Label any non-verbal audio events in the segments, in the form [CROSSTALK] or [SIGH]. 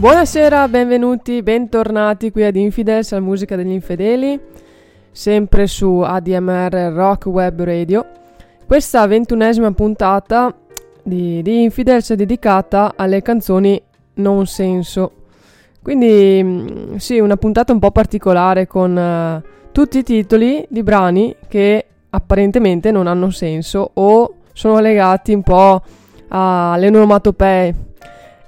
Buonasera, benvenuti, bentornati qui ad Infidels, la musica degli infedeli, sempre su ADMR Rock Web Radio. Questa ventunesima puntata di, di Infidels è dedicata alle canzoni non senso. Quindi mm, sì, una puntata un po' particolare con uh, tutti i titoli di brani che apparentemente non hanno senso o sono legati un po' alle onomatopee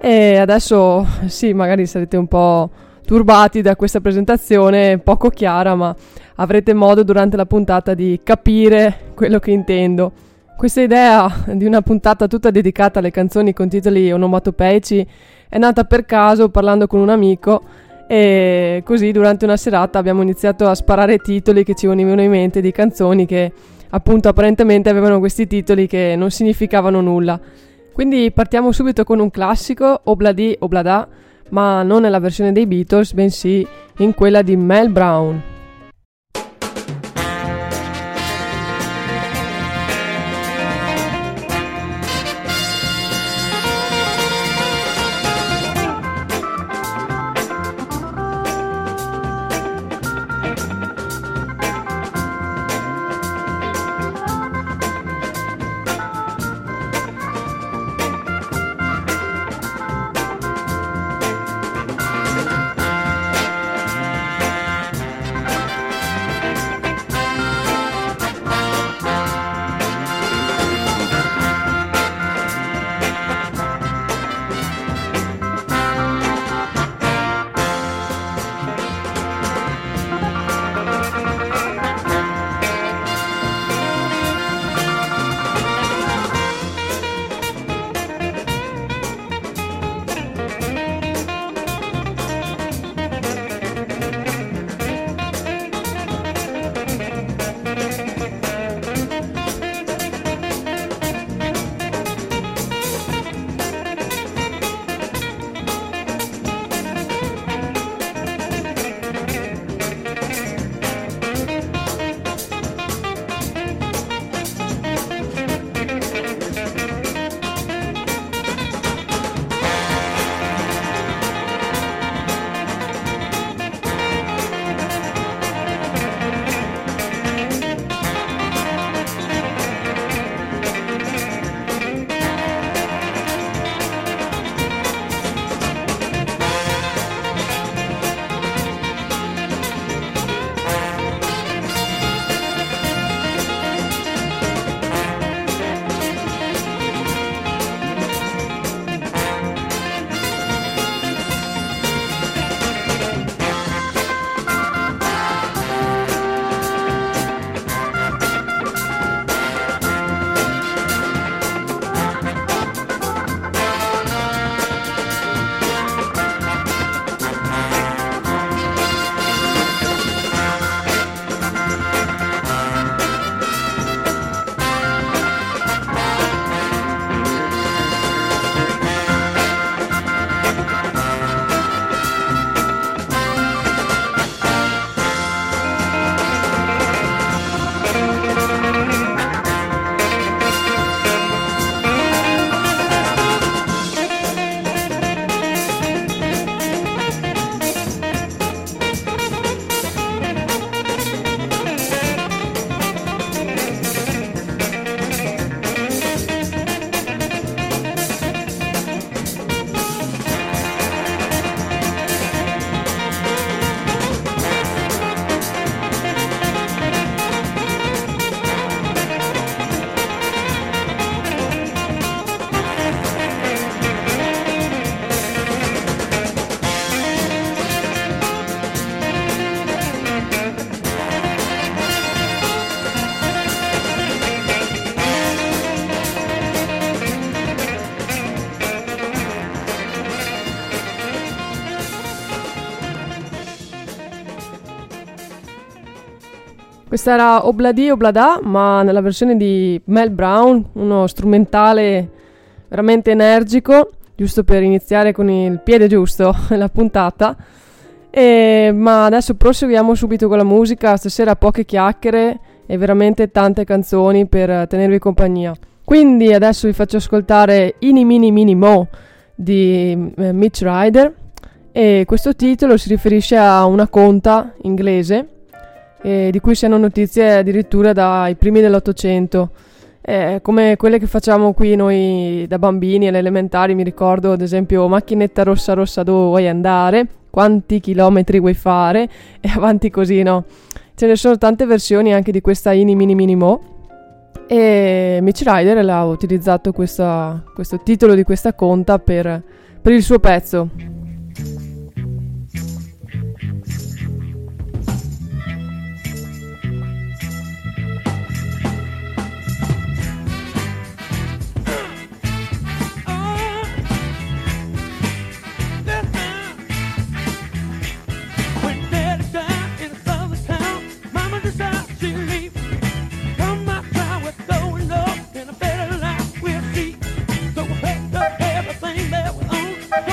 e adesso sì, magari sarete un po' turbati da questa presentazione poco chiara, ma avrete modo durante la puntata di capire quello che intendo. Questa idea di una puntata tutta dedicata alle canzoni con titoli onomatopeici è nata per caso parlando con un amico e così durante una serata abbiamo iniziato a sparare titoli che ci venivano in mente di canzoni che appunto apparentemente avevano questi titoli che non significavano nulla. Quindi partiamo subito con un classico, Obladi Oblada, ma non nella versione dei Beatles, bensì in quella di Mel Brown. Questa era Obladi Oblada, ma nella versione di Mel Brown, uno strumentale veramente energico, giusto per iniziare con il piede giusto [LAUGHS] la puntata. E, ma adesso proseguiamo subito con la musica, stasera poche chiacchiere e veramente tante canzoni per tenervi compagnia. Quindi adesso vi faccio ascoltare Ini Mini Mini Mo di eh, Mitch Ryder, e questo titolo si riferisce a una conta inglese eh, di cui si hanno notizie addirittura dai primi dell'Ottocento. Eh, come quelle che facciamo qui noi da bambini alle elementari, mi ricordo ad esempio macchinetta rossa rossa dove vuoi andare, quanti chilometri vuoi fare e [LAUGHS] avanti così, no? Ce ne sono tante versioni anche di questa Ini Mini Mini Mo e Mitch Ryder ha utilizzato questa, questo titolo di questa conta per, per il suo pezzo.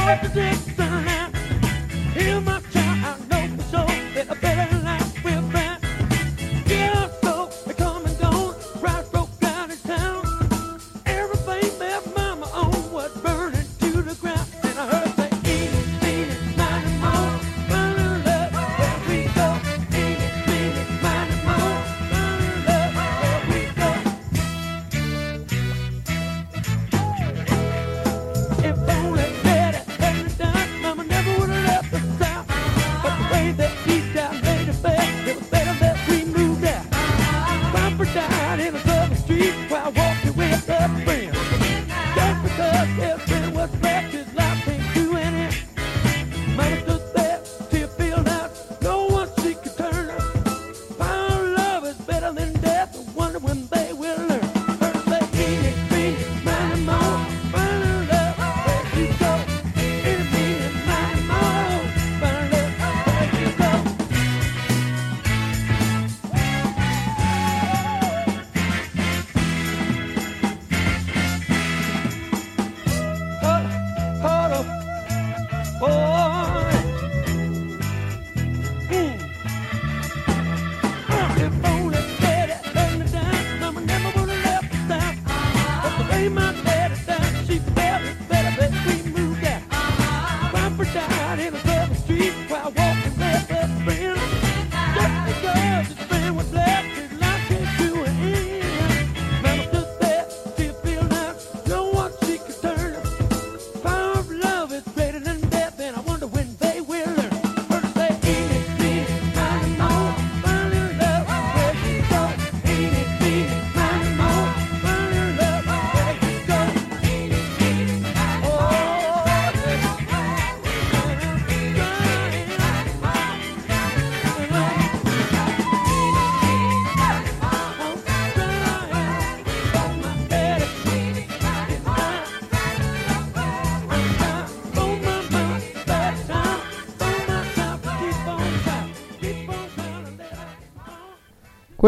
Exit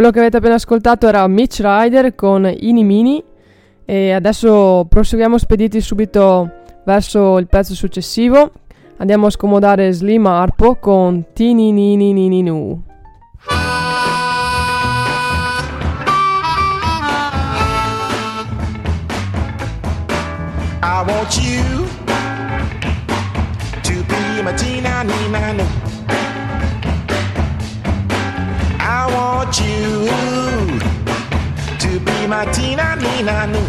Quello che avete appena ascoltato era Mitch Ryder con Ini Mini e adesso proseguiamo spediti subito verso il pezzo successivo. Andiamo a scomodare Slim Arpo con Tini. I want you to be my Tina Nina want you to be my Tina Nina Nu.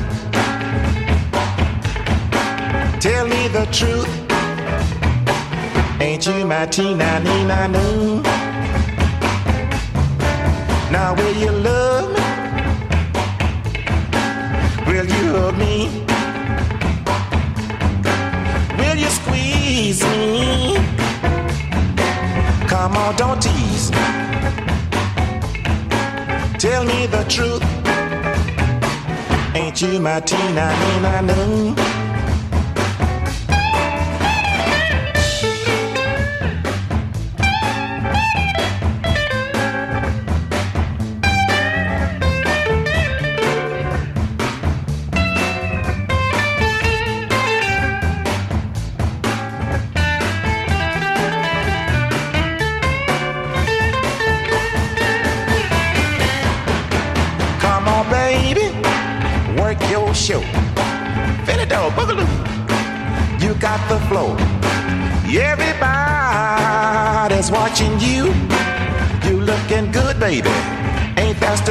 Tell me the truth. Ain't you my Tina Nina Nu? Now will you love me? Will you hug me? Will you squeeze me? Come on, don't tease me. Tell me the truth. Ain't you my Tina Nina Nu? You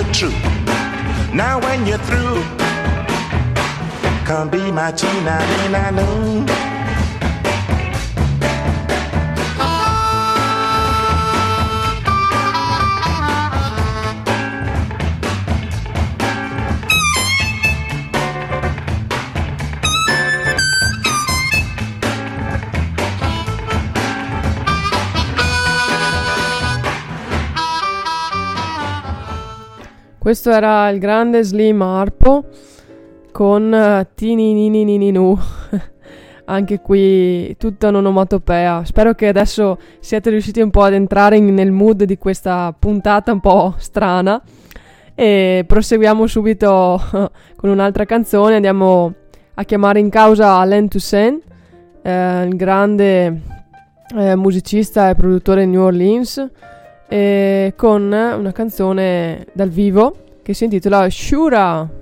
the truth? Now when you're through, come be my China, Nina, noon. Questo era il grande Slim Harpo con uh, Tini Nini Nini Nu. [LAUGHS] Anche qui tutta un'onomatopea. Spero che adesso siate riusciti un po' ad entrare in, nel mood di questa puntata un po' strana. E proseguiamo subito [LAUGHS] con un'altra canzone. Andiamo a chiamare in causa Alain Toussaint, eh, il grande eh, musicista e produttore di New Orleans eh, con una canzone dal vivo che si intitola Shura.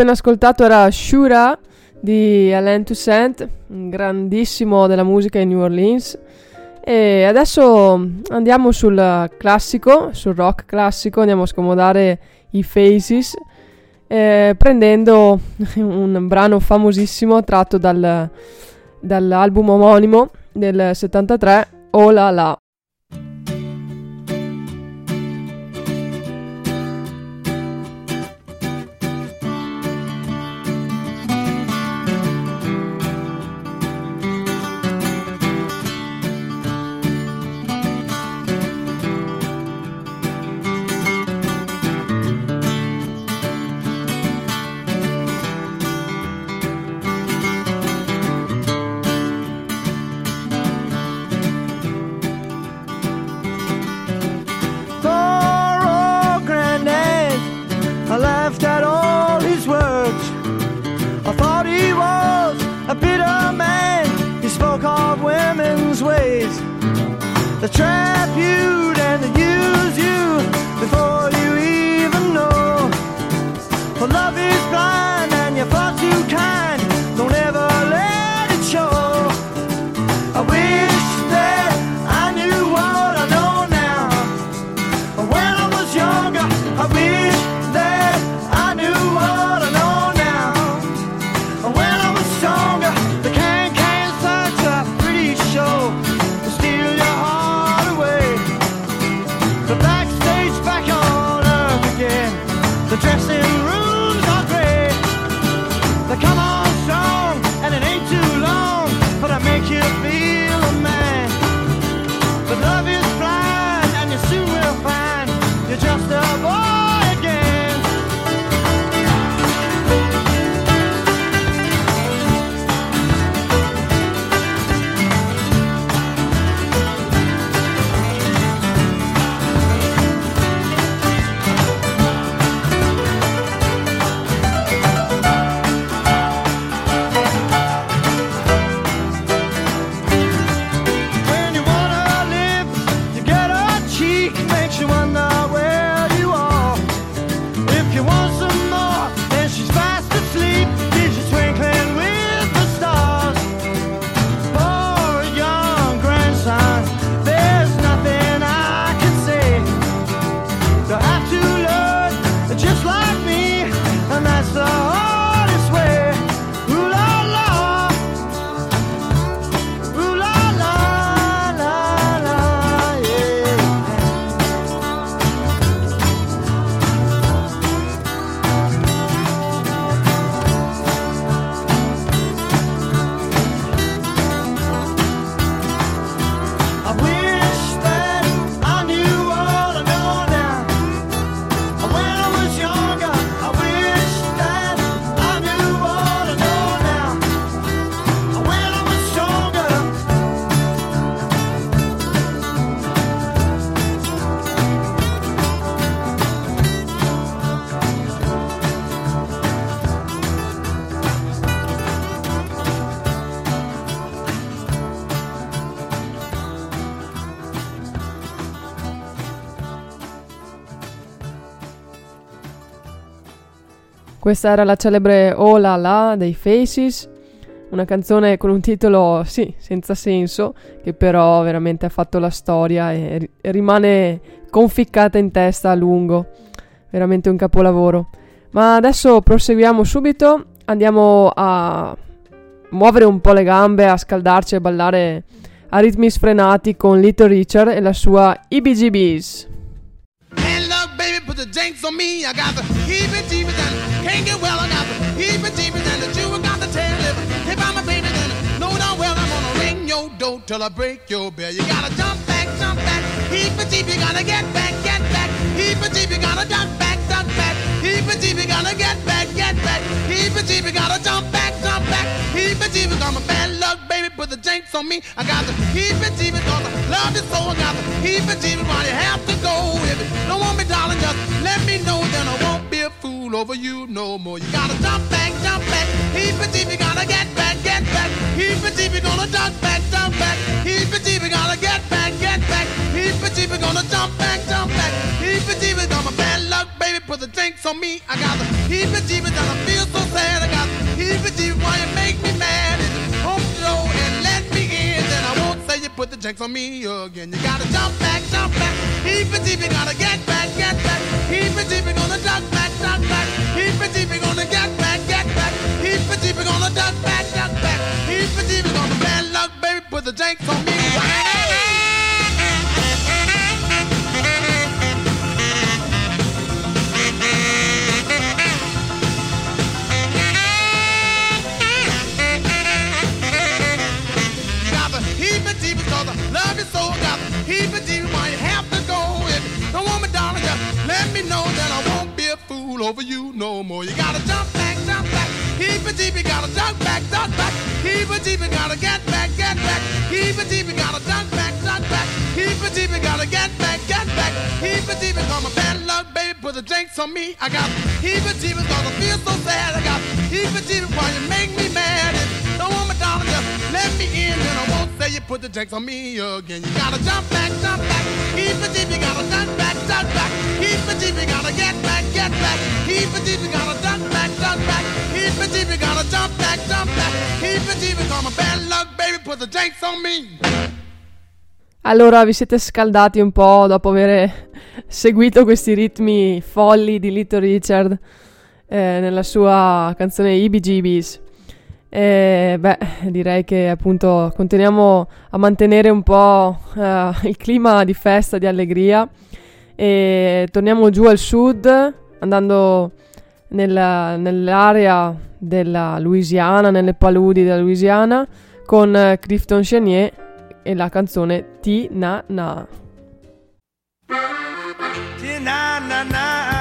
Appena ascoltato era Shura di Alain Toussaint, un grandissimo della musica in New Orleans. E adesso andiamo sul classico, sul rock classico, andiamo a scomodare i Faces, eh, prendendo [LAUGHS] un brano famosissimo tratto dal, dall'album omonimo del 73, Oh la Questa era la celebre Oh La La dei Faces, una canzone con un titolo, sì, senza senso, che però veramente ha fatto la storia e, rimane conficcata in testa a lungo. Veramente un capolavoro. Ma adesso proseguiamo subito, andiamo a muovere un po' le gambe, a scaldarci e ballare a ritmi sfrenati con Little Richard e la sua IBGBs. Put the jinx on me. I got the heebie jeebies and can't get well. I got the heebie jeebies and the Jew got the tail lip. If I'm a baby, then know darn well I'm gonna ring your door till I break your bell. You gotta jump back, jump back. Heebie jeebie, gotta get back, get back. Heebie jeebie, gotta duck back, duck back. Heebie jeebie, gotta get back, get back. Heebie jeebie, gotta jump back, jump back. Heebie jeebie, I'm a bad luck baby, put the jinx on me. I got the jeebie, cause I love you so. I got the heebie jeebie, why you have to go? If you don't want me, darling, just let me know, then I won't be a fool over you no more. You gotta jump back, jump back. Heebie jeebie, gotta get back, get back. Heebie jeebie, gonna jump back, jump back. Heebie jeebie, gotta get back, get back. Heebie jeebie, gonna jump back, jump back. Heebie jeebie, I'm a bad luck, baby, put the jinx on on me. I got the heebie jeebies and I feel so sad. I got the heebie jeebies why you make me mad. It's home show and let me in. Then I won't say you put the jinx on me again. You gotta jump back, jump back. Heebie jeebie gotta get back, get back. Heebie jeebie gonna duck back, duck back. Heebie jeebie gonna get back, get back. Heebie jeebie gonna duck back, duck back. Heebie jeebie gonna bad luck, baby, put the jinx on me. Love you so, got heapy deep, might have to go. If the woman, darling, just let me know that I won't be a fool over you no more. You gotta jump back, jump back. Heapy deep, you gotta jump back, jump back. Heapy deep, you gotta get back, get back. Heapy deep, you gotta jump back, jump back. Heapy deep, you gotta get back, get back. Heapy deep, I'm a bad luck, baby, put the drinks on me. I got heapy deep, gonna feel so sad. I got heapy deep, why you make me mad. It's let me in, and I won't say you put the drinks on me again. You gotta jump back, jump back. Keep it deep, you gotta jump back, jump back. Keep it deep, you gotta get back, get back. Keep it deep, you gotta jump back, jump back. Keep it deep, you gotta jump back, jump back. Keep it deep, come a bad luck, baby. Put the drinks on me. Allora, vi siete scaldati un po' dopo aver seguito questi ritmi folli di Little Richard eh, nella sua canzone IBGBs. E beh, direi che appunto continuiamo a mantenere un po' eh, il clima di festa, di allegria e torniamo giù al sud andando nella, nell'area della Louisiana, nelle paludi della Louisiana con eh, Clifton Chenier e la canzone Ti Na Na. Ti-na-na-na, ti-na-na,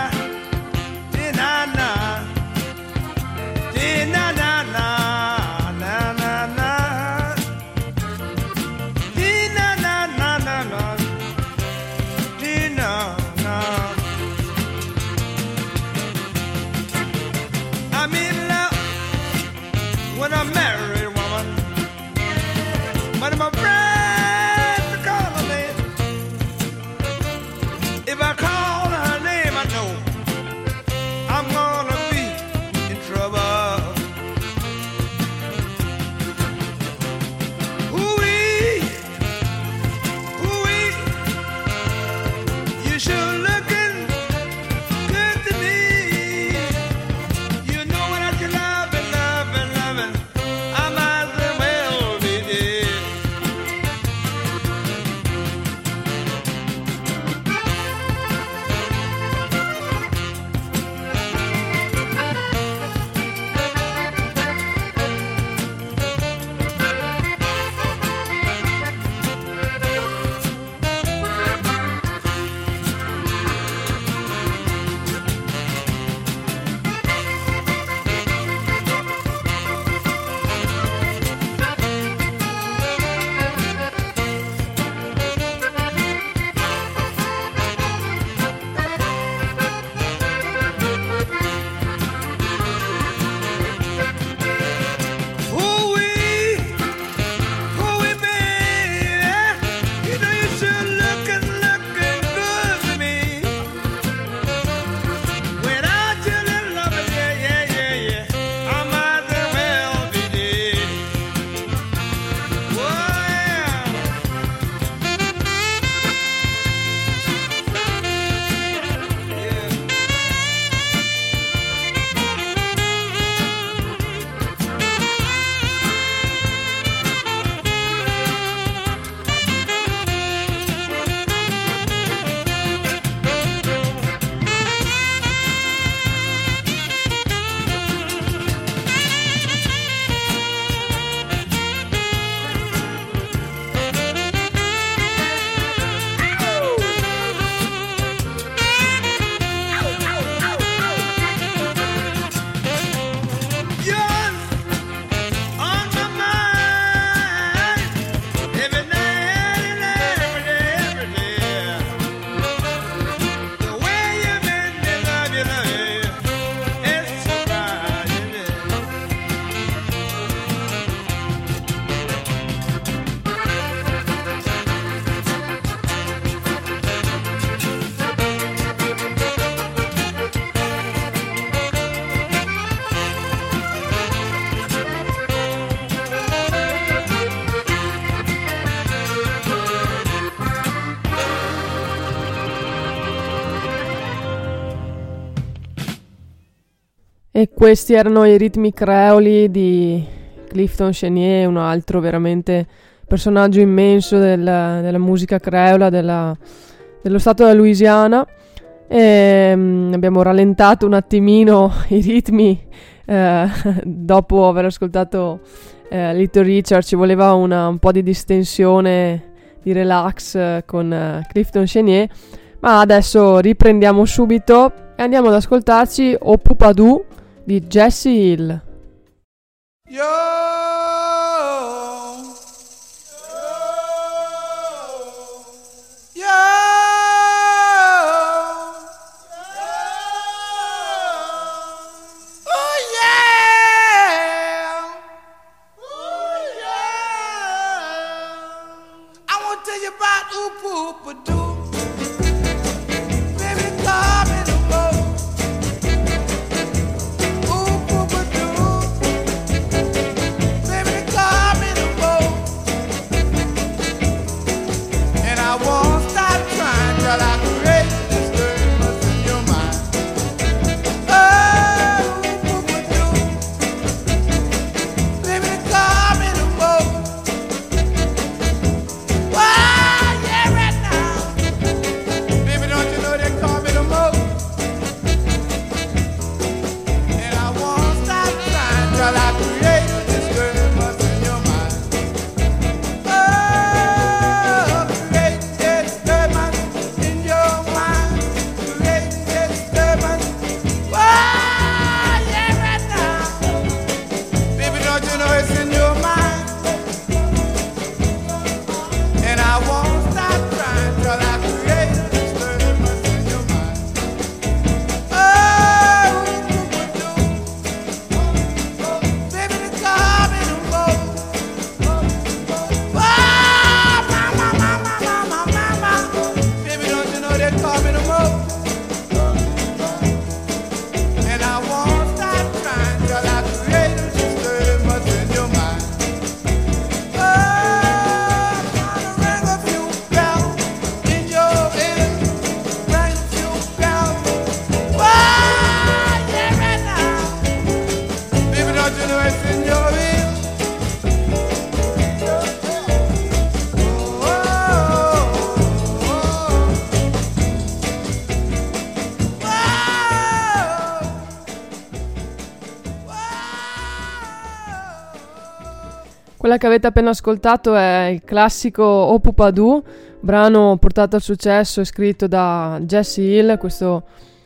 E questi erano i ritmi creoli di Clifton Chenier, un altro veramente personaggio immenso del- della musica creola della- dello stato della Louisiana. E, mm, abbiamo rallentato un attimino [LAUGHS] i ritmi eh, [LAUGHS] dopo aver ascoltato eh, Little Richard, ci voleva una- un po' di distensione, di relax eh, con eh, Clifton Chenier. Ma adesso riprendiamo subito e andiamo ad ascoltarci O Pupadoo di Jesse Hill. Yo. Quella che avete appena ascoltato è il classico O Pupadoo, brano portato al successo e scritto da Jesse Hill, questo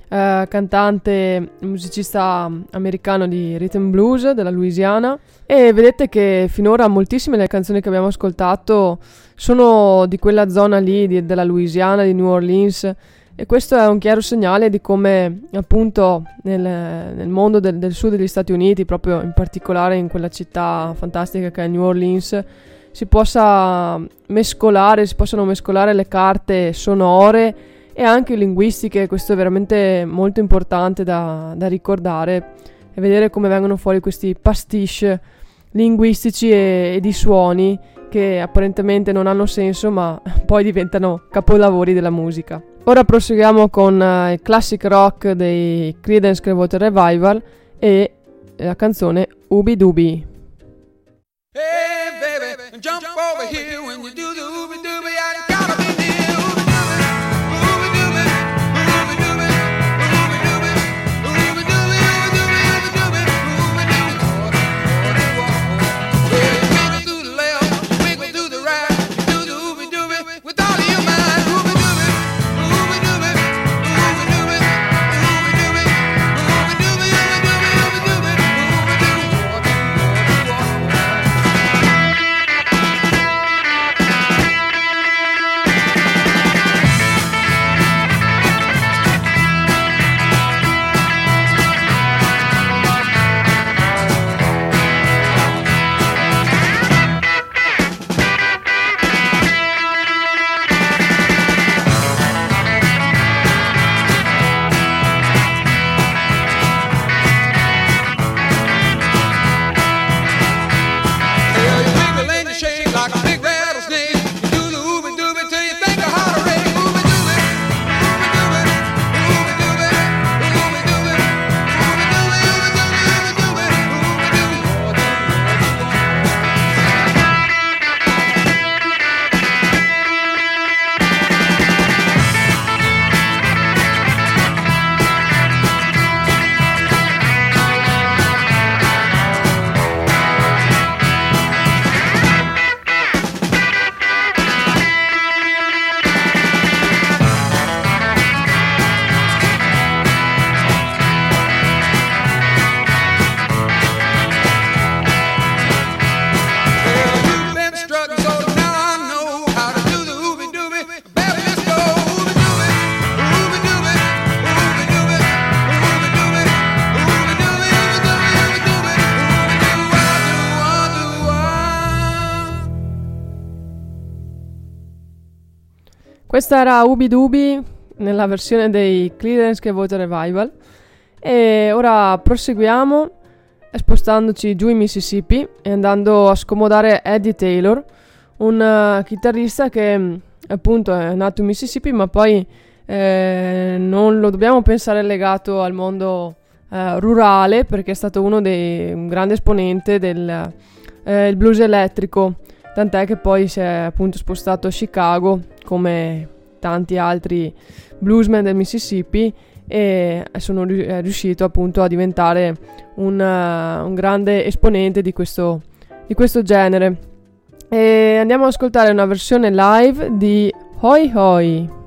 eh, cantante musicista americano di rhythm blues della Louisiana. E vedete che finora moltissime delle canzoni che abbiamo ascoltato sono di quella zona lì, di- della Louisiana, di New Orleans. E questo è un chiaro segnale di come appunto nel, nel mondo del, del sud degli Stati Uniti, proprio in particolare in quella città fantastica che è New Orleans, si possa mescolare, si possano mescolare le carte sonore e anche linguistiche. Questo è veramente molto importante da, da ricordare e vedere come vengono fuori questi pastiche linguistici e, e di suoni che apparentemente non hanno senso ma [LAUGHS] poi diventano capolavori della musica. Ora proseguiamo con eh, il classic rock dei Creedence Clearwater Revival e la canzone Ubi Dubi. Hey, baby, jump over here when you do the ooby Questa era Ubi Dubi nella versione dei Clearance che Water Revival. E ora proseguiamo spostandoci giù in Mississippi e andando a scomodare Eddie Taylor, un uh, chitarrista che mm, appunto è nato in Mississippi ma poi eh, non lo dobbiamo pensare legato al mondo eh, rurale perché è stato uno dei un grande esponente del eh, blues elettrico tant'è che poi si è appunto spostato a Chicago come tanti altri bluesmen del Mississippi e sono è riuscito appunto a diventare un, uh, un grande esponente di questo, di questo genere. E andiamo ad ascoltare una versione live di Hoi Hoi.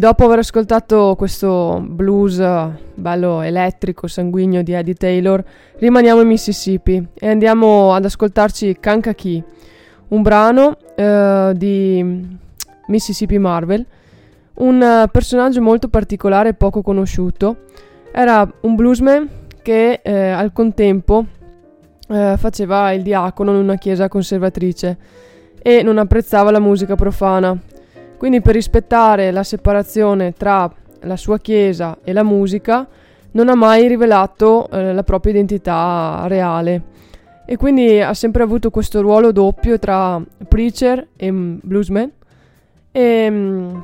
Dopo aver ascoltato questo blues bello elettrico, sanguigno di Eddie Taylor, rimaniamo in Mississippi e andiamo ad ascoltarci Kankakee, un brano eh, di Mississippi Marvel, un eh, personaggio molto particolare e poco conosciuto. Era un bluesman che eh, al contempo eh, faceva il diacono in una chiesa conservatrice e non apprezzava la musica profana. Quindi per rispettare la separazione tra la sua chiesa e la musica non ha mai rivelato eh, la propria identità reale e quindi ha sempre avuto questo ruolo doppio tra preacher e mm, bluesman e, mm,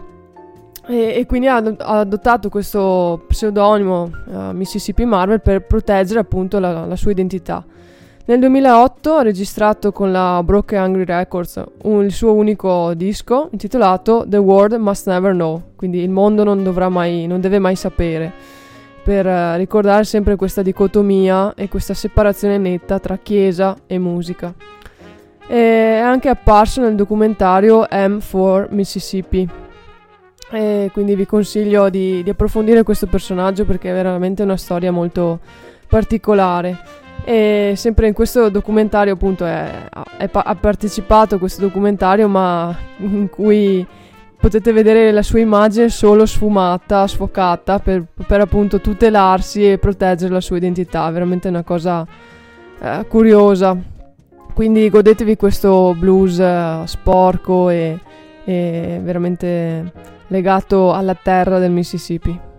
e, e quindi ha, ha adottato questo pseudonimo uh, Mississippi Marvel per proteggere appunto la, la sua identità. Nel 2008 ha registrato con la Broken Hungry Records un, il suo unico disco intitolato The World Must Never Know, quindi il mondo non, mai, non deve mai sapere, per eh, ricordare sempre questa dicotomia e questa separazione netta tra chiesa e musica. È anche apparso nel documentario M4 Mississippi. E quindi vi consiglio di, di approfondire questo personaggio perché è veramente una storia molto particolare. E sempre in questo documentario, appunto, è, è, ha partecipato a questo documentario, ma in cui potete vedere la sua immagine solo sfumata, sfocata, per, per appunto tutelarsi e proteggere la sua identità. Veramente una cosa eh, curiosa. Quindi godetevi questo blues eh, sporco e, e veramente legato alla terra del Mississippi.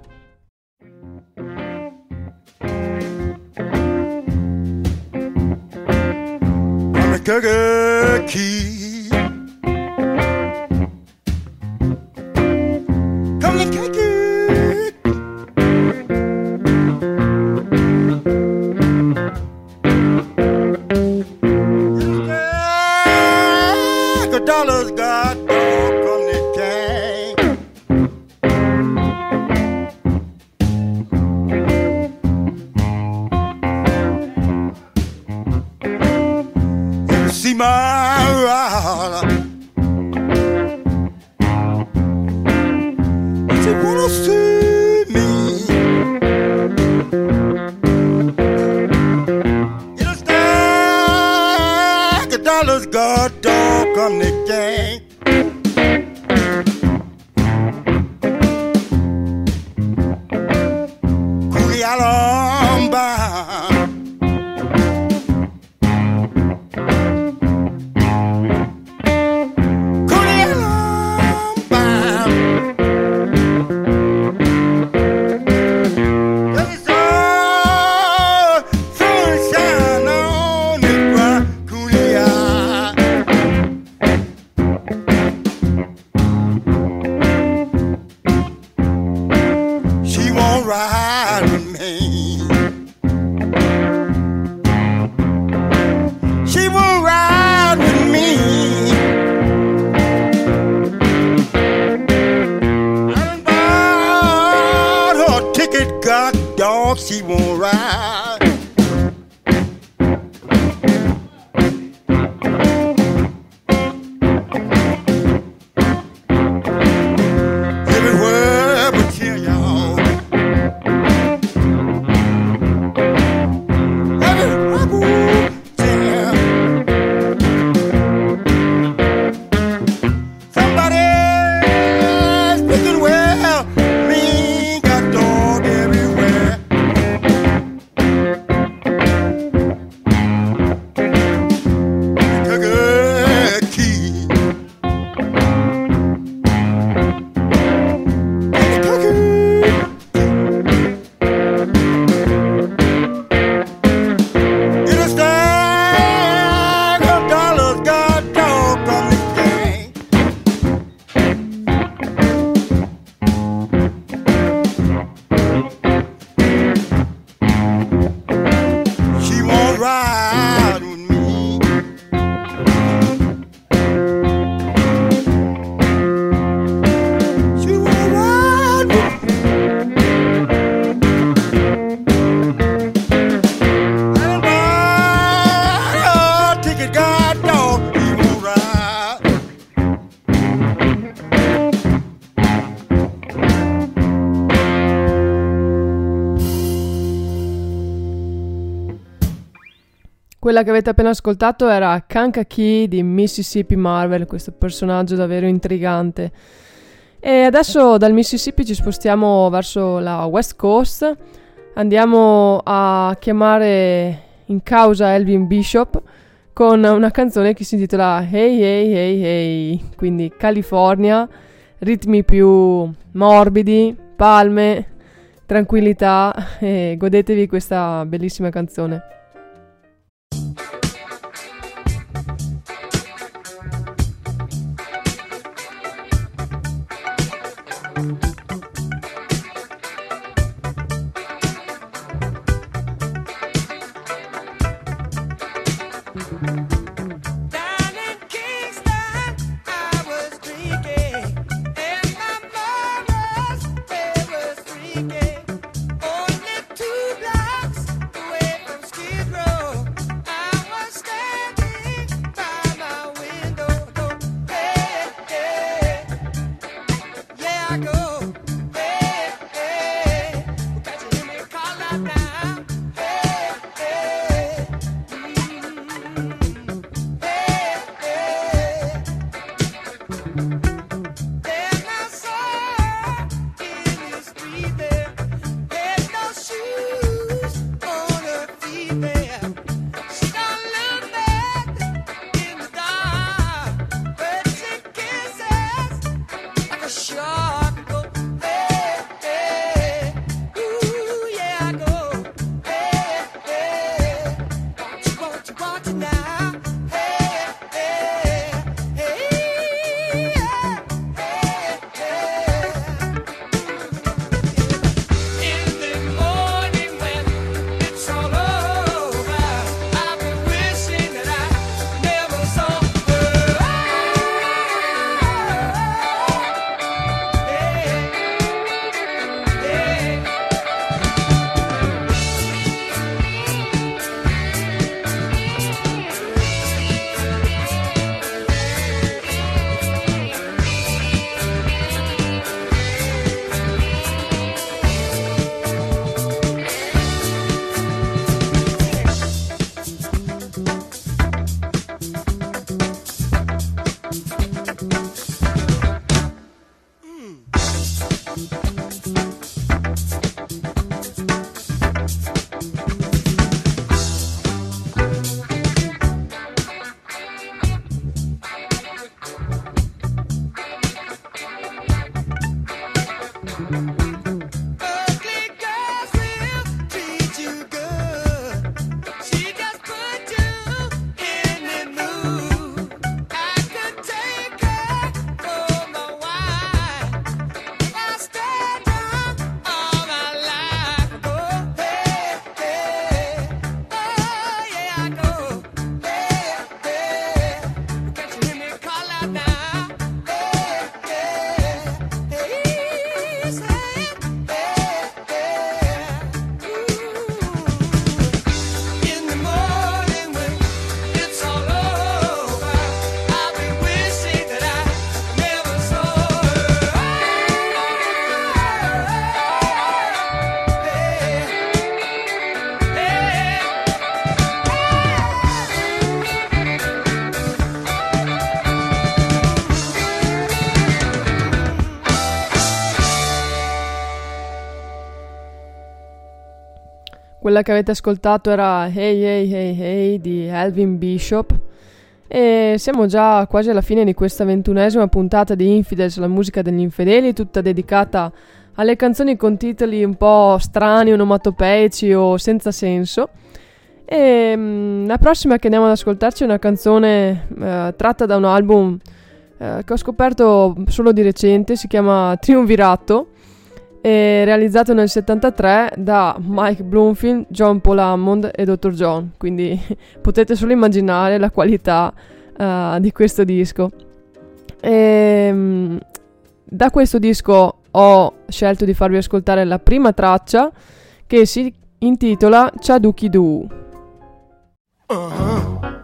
Kankakee. My marala. They wanna see me. it's Yes, the dollars got dog on the gang. Quella che avete appena ascoltato era Kankakee di Mississippi Marvel, questo personaggio davvero intrigante. E adesso dal Mississippi ci spostiamo verso la West Coast, andiamo a chiamare in causa Elvin Bishop, con una canzone che si intitola Hey Hey Hey Hey, quindi California, ritmi più morbidi, palme, tranquillità e godetevi questa bellissima canzone. Quella che avete ascoltato era Hey Hey Hey Hey di Elvin Bishop. E siamo già quasi alla fine di questa ventunesima puntata di Infidels, la musica degli infedeli, tutta dedicata alle canzoni con titoli un po' strani, onomatopeici o senza senso. E mm, la prossima che andiamo ad ascoltarci è una canzone eh, tratta da un album eh, che ho scoperto solo di recente, si chiama Triunvirato e realizzato nel 73 da Mike Bloomfield, John Paul Hammond e Dr. John, quindi [LAUGHS] potete solo immaginare la qualità eh, di questo disco. E, mm, da questo disco ho scelto di farvi ascoltare la prima traccia che si intitola Chaduki Doo. I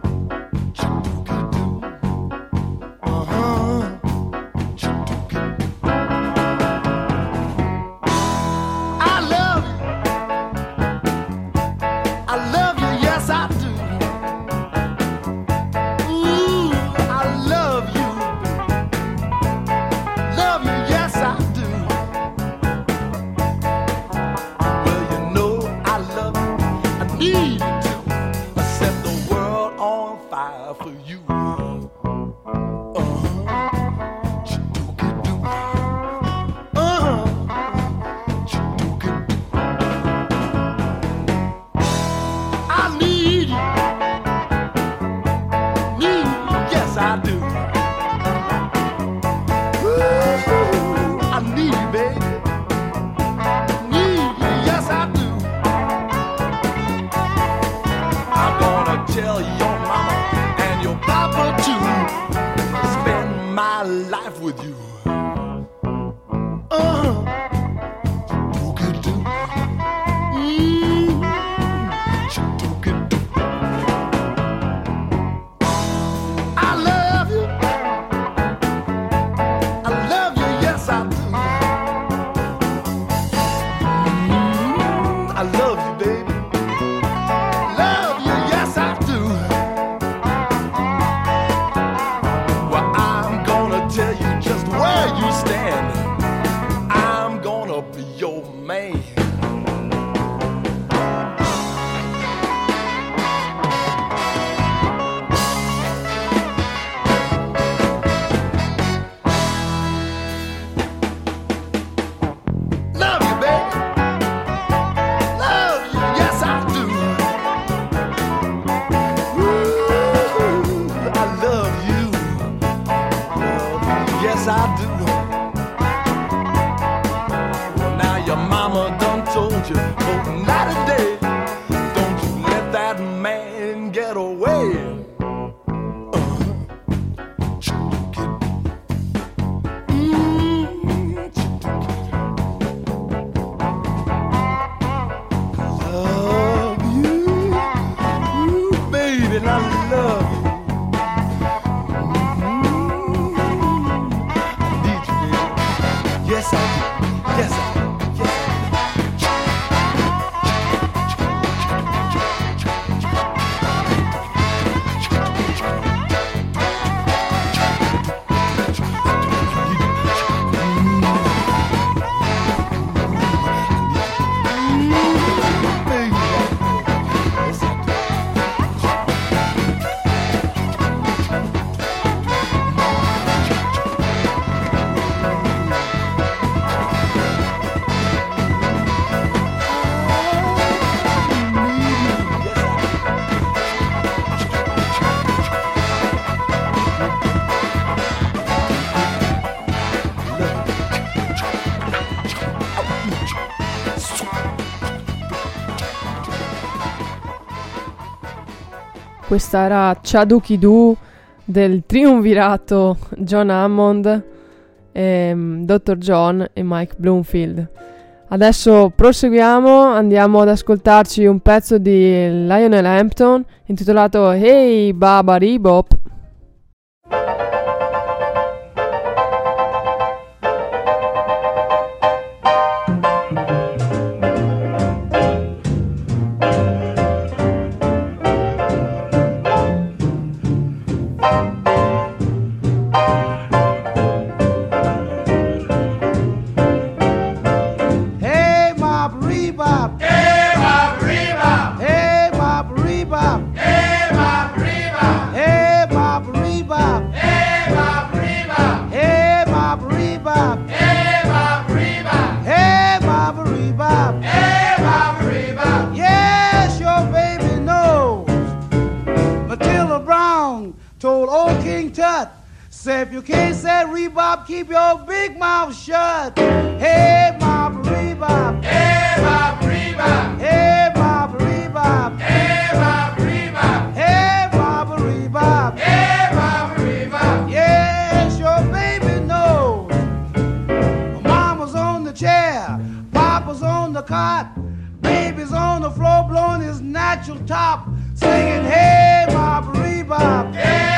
not Questa era Chaduki del triumvirato John Hammond, ehm, Dr. John e Mike Bloomfield. Adesso proseguiamo, andiamo ad ascoltarci un pezzo di Lionel Hampton intitolato Hey Baba Bebop. Say if you can't say Rebop, keep your big mouth shut. Hey, Bob Rebop. Hey, Bob Rebop. Hey, Bob Rebop. Hey, Bob Rebop. Hey, Bob Rebop. Hey, Bob Rebop. Yes, your baby knows. Mama's on the chair, Papa's on the cot, baby's on the floor blowing his natural top, singing, Hey, Bob Rebop. Hey,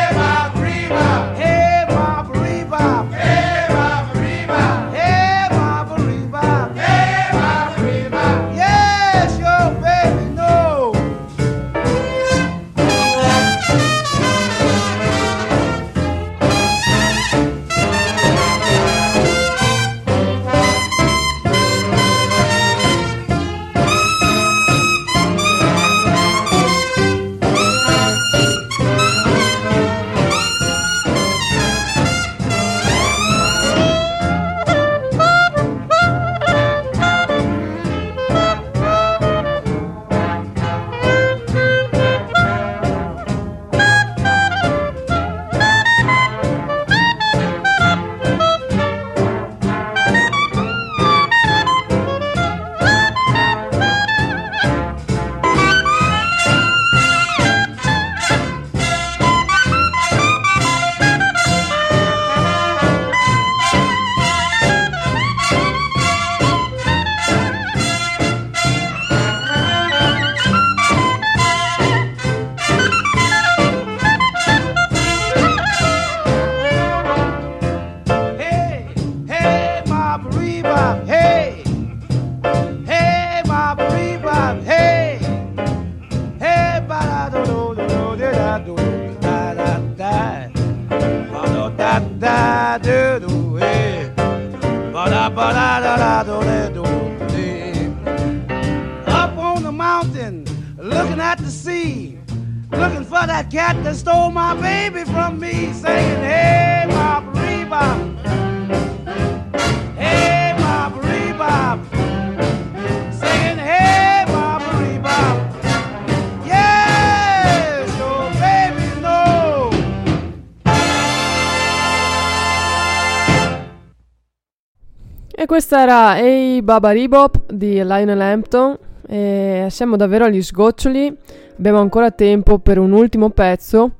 questa era Hey Baba Rebop di Lionel Hampton e siamo davvero agli sgoccioli, abbiamo ancora tempo per un ultimo pezzo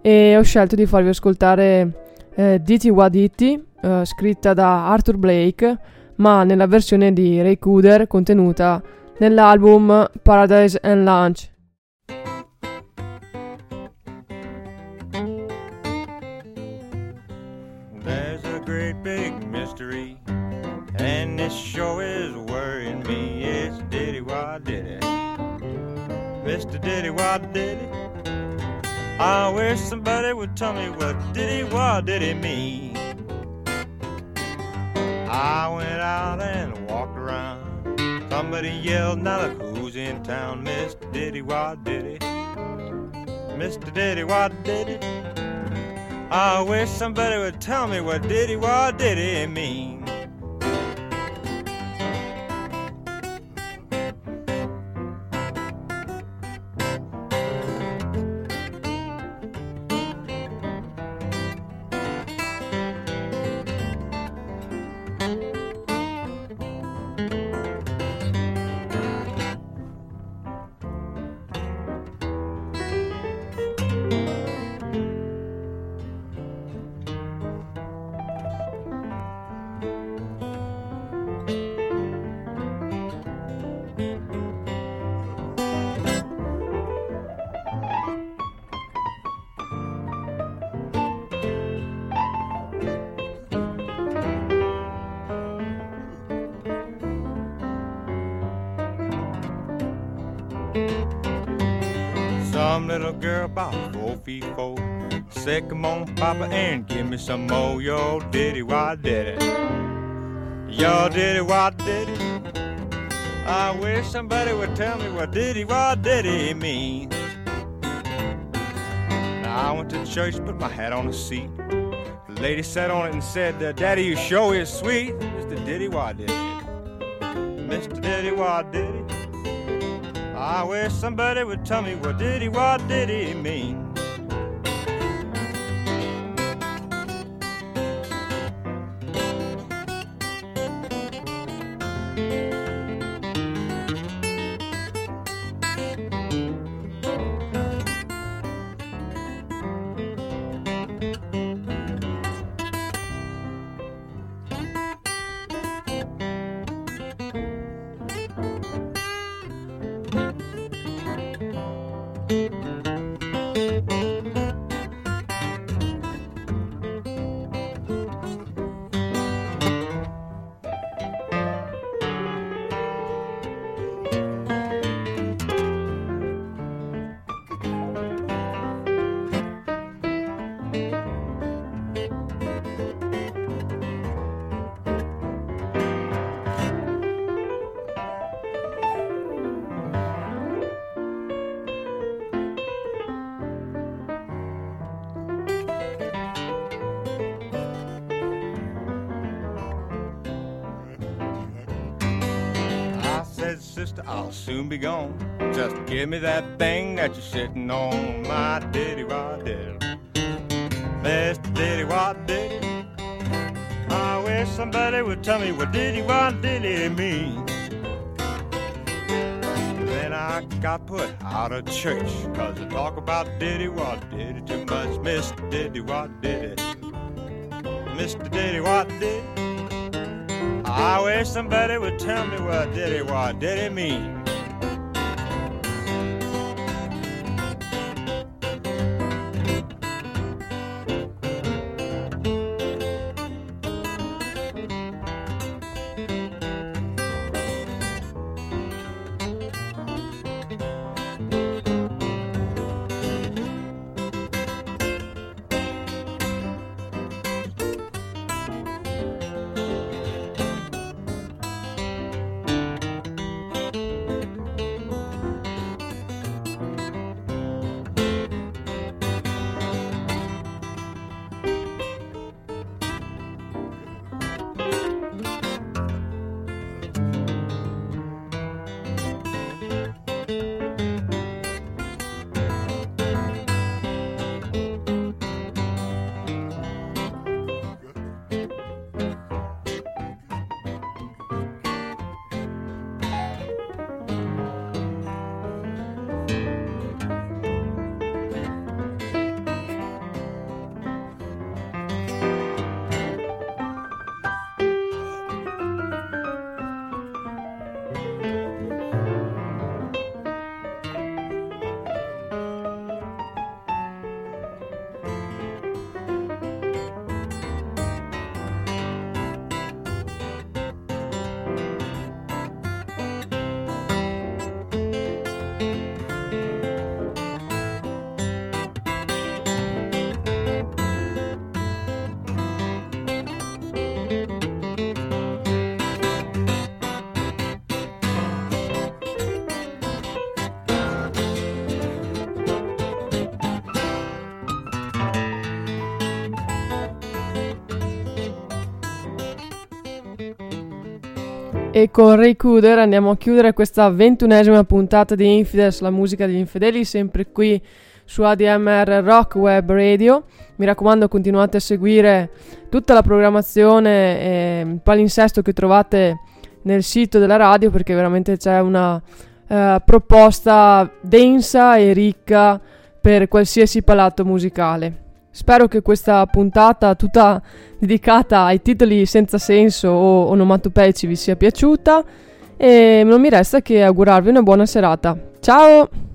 e ho scelto di farvi ascoltare eh, Diti Waditi, eh, scritta da Arthur Blake, ma nella versione di Ray Cooder contenuta nell'album Paradise and Lunch. Diddy Wah Diddy. I wish somebody would tell me what Diddy Wah Diddy mean. I went out and walked around. Somebody yelled, now look who's in town, Mr. Diddy Wah Diddy. Mr. Diddy Wah Diddy. I wish somebody would tell me what diddy wah diddy mean. Little girl about four feet four. Say, come on, Papa, and give me some more. Yo, diddy wah diddy. Yo, diddy wah diddy. I wish somebody would tell me what diddy wah diddy means. Now I went to church, put my hat on a seat. The lady sat on it and said, Daddy, you show is sweet. Mr. Diddy Wah Diddy. Mr. Diddy Wah Diddy. I wish somebody would tell me what diddy what diddy mean. Soon be gone. Just give me that thing that you're sitting on, my diddy wah diddy. Mr. Diddy wah diddy. I wish somebody would tell me what diddy wah diddy mean. Then I got put out of church, cause I talk about diddy wah diddy too much. Mr. Diddy wah diddy. Mr. Diddy wah diddy. I wish somebody would tell me what diddy what diddy mean. E con Ray Cooder andiamo a chiudere questa ventunesima puntata di Infidels, la musica degli infedeli, sempre qui su ADMR Rock Web Radio. Mi raccomando, continuate a seguire tutta la programmazione e il palinsesto che trovate nel sito della radio perché veramente c'è una eh, proposta densa e ricca per qualsiasi palato musicale. Spero che questa puntata tutta dedicata ai titoli senza senso o onomatopeici vi sia piaciuta e non mi resta che augurarvi una buona serata. Ciao!